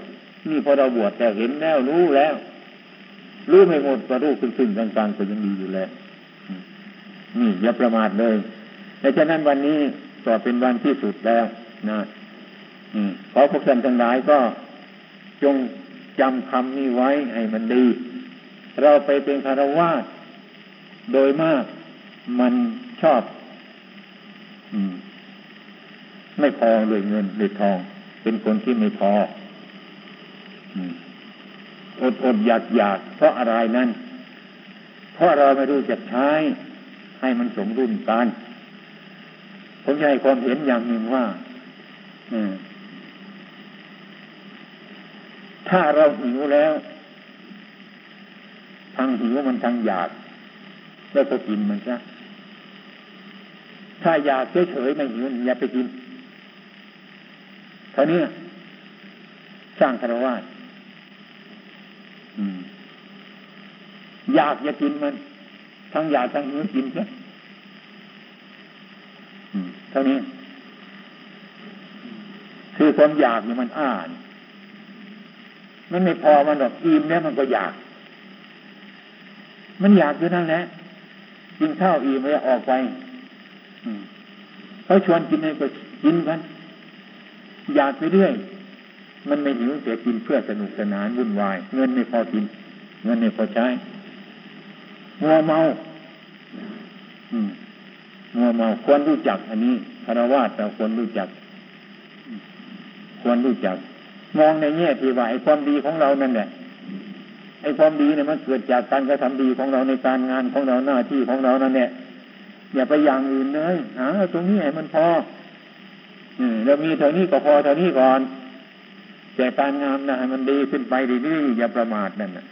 นี่พอเราบวชแต่เห็นแล้วรู้แล้ว รู้ไม่หมดก็รู้ขึ้นขึ้นกลางๆก็ยังดีอยู่แล้วนี่อย่าประมาทเลยดังนั้นวันนี้ก็เป็นวันที่สุดแล้วนะขอพวกท่านทั้งหลายก็จง จำคำนี้ไว้ให้มันดี เราไปเป็นคารวะโดยมากมันชอบอมไม่พอเลยเงินเลยทอง เป็นคนที่ไม่พออดอดอยากอยากเพราะอะไรนั่นเพราะเราไม่รู้จักใช้ให้มันสมดุลกันผมจะให้ความเห็นอย่างหนึ่งว่า ถ้าเราหิวแล้ว ทางหิวมันทางอยากแล้วก็กินมันซะถ้าอยากเฉยๆไม่หิวอย่าไปกินเท่านี้สร้างคารวะอยากจะกินมัน ทั้งอยากทั้งหิวกินซะเท่านี้คือความอยากเนี่ยมันอ่าน มันไม่พอมันหรอกอิ่มแล้วมันก็อยาก มันอยากอยู่นั่นแหละกินข้าวอิ่มแล้วออกไปเขาชวนกินอะไรก็กินกัน อยากไปเรื่อย มันไม่หิวเสียกินเพื่อสนุกสนานวุ่นวาย เงินไม่พอกิน เงินไม่พอใช้มัวเมาอืมมัวเมาควรรู้จัก อันนี้คารวะเราควรรู้จัก ควรรู้จัก มองในแง่ที่ว่าไอ้ความดีของเรานั่นแหละไอ้ความดีเนี่ยมันเกิดจากการกระทำดีของเราในการงานของเราหน้าที่ของเรานั่นแหละอย่าไปอย่างอื่นเลยหาตรงนี้ให้มันพอ อืมเรามีเท่านี้ก็พอเท่านี้ก่อนแต่การงานนะให้มันดีขึ้นไปดีนี่อย่าประมาทนั่นนะ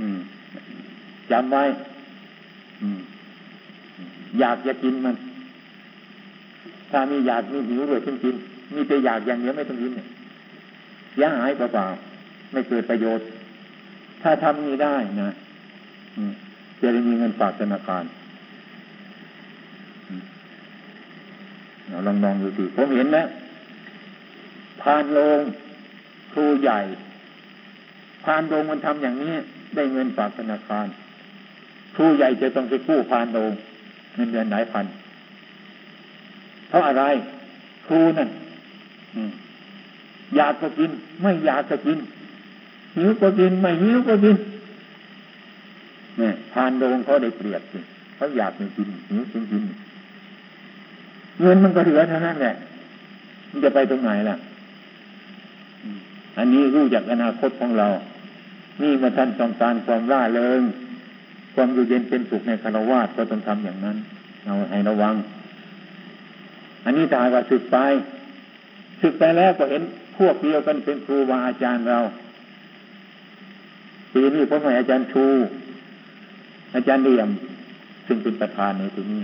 อืมจำไว้อืมอยากจะกินมัน ถ้ามีอยากมีหิวด้วยต้องกิน มีแต่อยากอย่างเดียวไม่ต้องกินเนี่ย เสียหายเปล่าๆไม่เกิดประโยชน์ ถ้าทำนี้ได้นะจะได้มีเงินฝากธนาคารเราลองมองดูสิผมเห็นนะพานโรงครูใหญ่พานโรงมันทำอย่างนี้ ได้เงินฝากธนาคารครูใหญ่จะต้องไปกู้พานโรงเงินเดือนหลายพันเพราะอะไร ครูนั่น อยากก็กิน ไม่อยากก็กินหิวก็กิน ไม่หิวก็กินเนี่ยทานโดงเขาได้เปรียบสิเขาอยากไม่กินหิวกินกินเงินมันก็เหลือเท่านั้นแหละมันจะไปตรงไหนล่ะ อันนี้รู้จากอนาคตของเรา นี่มาท่านต้องการความร่าเริง ความอยู่เย็นเป็นสุขในคารวะก็ต้องทำอย่างนั้นเอาให้ระวัง อันนี้ตายว่าสึกไปสึกไปแล้วก็เห็น พวกเดียวกันเป็นครูบาอาจารย์เราปีนี้ผมให้อาจารย์ชู อาจารย์เลี่ยม ซึ่งเป็นประธานในที่นี้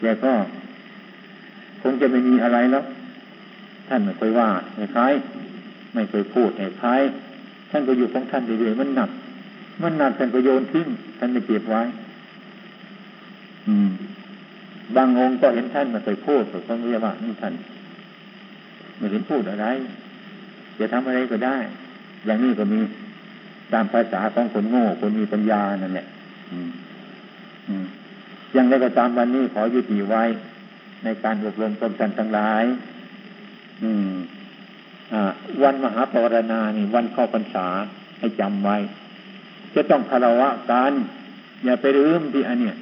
แกก็คงจะไม่มีอะไรแล้ว ท่านไม่เคยว่าไม่คล้ายไม่เคยพูดไม่คล้ายท่านก็อยู่ของท่านเรื่อยๆมันหนัก มันหนักท่านก็โยนทิ้งท่านไม่เก็บไว้ อืม บางองค์ก็เห็นท่านมาเคยพูดแต่เขาเรียกว่านี่ท่าน ไม่เห็นพูดอะไร จะทำอะไรก็ได้ อย่างนี้ก็มีตามภาษาของคนโง่คนมีปัญญานั่นแหละยังได้ก็ตามวันนี้ขอยุติไว้ ในการอบรมตนกันทั้งหลาย อืมวันมหาปรณานี่ วันเข้าพรรษาให้จำไว้ จะต้องคารวะกันอย่าไปลืมที่อันเนี้ย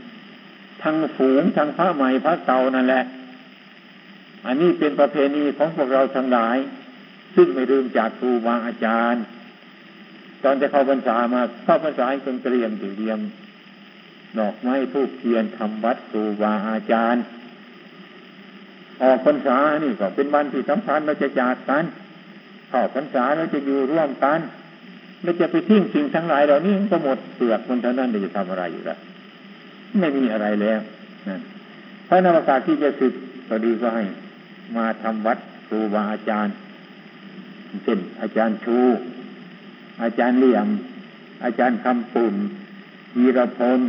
ทั้งฝูงทั้งพระใหม่พระเก่านั่นแหละ อันนี้เป็นประเพณีของพวกเราทั้งหลาย ซึ่งไม่ลืมจากครูบาอาจารย์ ตอนจะเข้าพรรษามาเข้าพรรษาจนเตรียมเตรียมดอกไม้ทูบเทียนทำวัดครูบาอาจารย์ ออกพรรษานี่ก็เป็นวันที่สำคัญเราจะจากกันเข้าพรรษาเราจะอยู่ร่วมกันเราจะไปทิ้งสิ่งทั้งหลายเหล่านี้ก็หมดเปลือกคนเท่านั้นจะทำอะไรอยู่ละไม่มีอะไรแล้วนะพระนากาที่จะสึกก็ดีก็ให้ มาทำวัดครูบาอาจารย์เช่นอาจารย์ชู อาจารย์เลี่ยม อาจารย์คำปุ่นวีรพล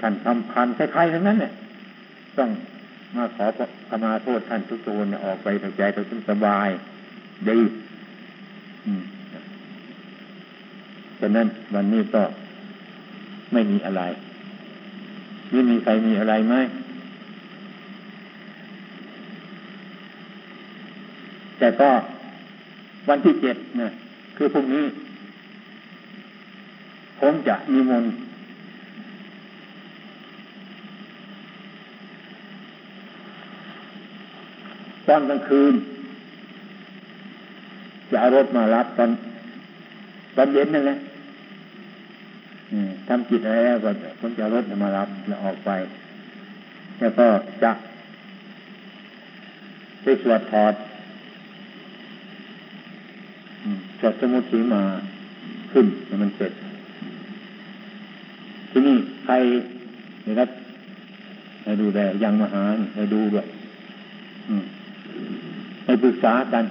ท่านคำพันคล้ายๆทั้งนั้นเนี่ยต้องมาขอขมาโทษท่านทุกตัวเนี่ยออกไปทางใจเราสบายดีฉะนั้นวันนี้ก็ไม่มีอะไร นี่มีใครมีอะไรไหม แต่ก็วันที่เจ็ดเนะคือพรุ่งนี้ ผมจะมีมนตอนกลางคืน จะเอารถมารับตอนตอนเย็นนั่นแหละทำจิตอะไรแล้วก็ผมจะรถมารับแล้วออกไป แล้วก็จะไปสวดถอด สวดสมุทสีมาขึ้นให้มันเสร็จที่นี่ใครนะครับให้ดูแลยังมหาให้ดูด้วยให้ปรึกษากัน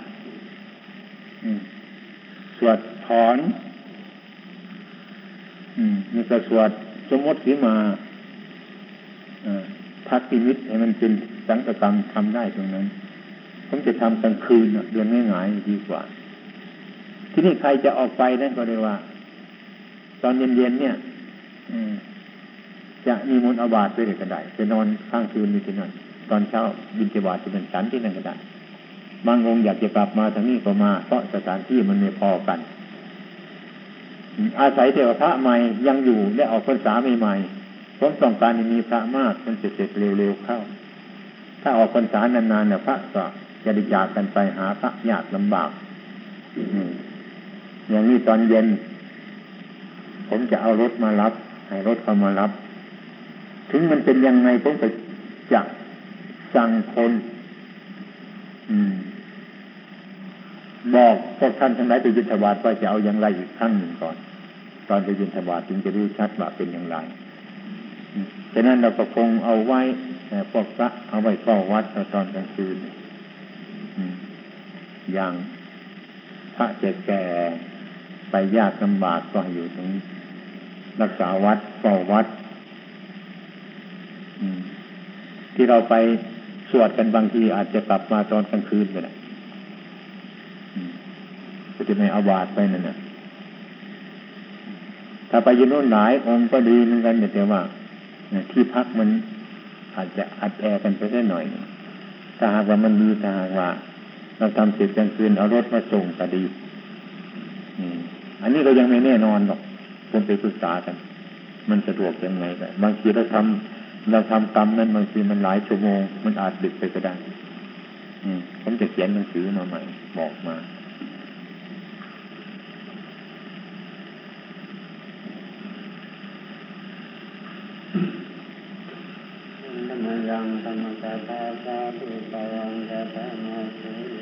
สวดถอนมีกรสวดสมมติสีมาทักอิมิตให้มันเป็นสังกกรรมทำได้ตรงนั้น ผมจะทำกลางคืนเดือนง่ายๆดีกว่า ที่นี่ใครจะออกไปนั่นก็เลยว่า ตอนเย็นๆเนี่ยจะมีมนอาบาตไปเลยก็ได้จะนอนข้างคืนนี่ที่นั่นตอนเช้าบินเจบาจะเป็นฉันที่นั่นก็ได้บางองค์อยากจะกลับมาทางนี้ก็มา เพราะสถานที่มันไม่พอกัน อาศัยเทวพระใหม่ยังอยู่ได้ออกพรรษาใหม่ๆผมต้องการมีพระมากมันจะเสร็จเร็วๆเข้า ถ้าออกพรรษานานๆเนี่ยพระก็จะได้จากกันไปหาพระยากลำบาก อย่างนี้ตอนเย็น ผมจะเอารถมารับ ให้รถเขามารับ ถึงมันเป็นยังไงผมจะจะสั่งคนอบอกพวกท่านทั้งหลายไปยินทบาทว่าจะเอาอย่างไรอีกครั้งหนึ่งก่อน ตอนไปยินทบาทจึงจะรู้ชัดว่าเป็นอย่างไรฉะนั้นเราก็คงเอาไว้พวกพระเอาไว้เฝ้าวัดตอนกลางคืนอย่างพระเจ็แก่ ไปยากลำบากก็อยู่ตรงรักษาวัดเฝ้าวัดที่เราไปสวดกันบางทีอาจจะกลับมาตอนกลางคืนก็ได้จะไม่เอาบาดไปนั่นนะถ้าไปยืนโน่นหลายองค์ก็ดีเหมือนกันแต่ว่าที่พักมันอาจจะอัดแอร์กันไปได้หน่อยถ้าหากว่ามันดีถ้าหากว่า เราทำเสร็จกลางคืนเอารถมาส่งก็ดี อันนี้ก็ยังไม่แน่นอนหรอกคนไปปรึกษากัน มันสะดวกยังไงกันบางทีเราทำเราทำกรรมนั้นบางทีมันหลายชั่วโมง มันอาจดึกไปก็ได้อืมผมจะเขียนหนังสือมาใหม่บอกมาธรรมยังธรรมกาตาสาธุปวังกาธรรมสุ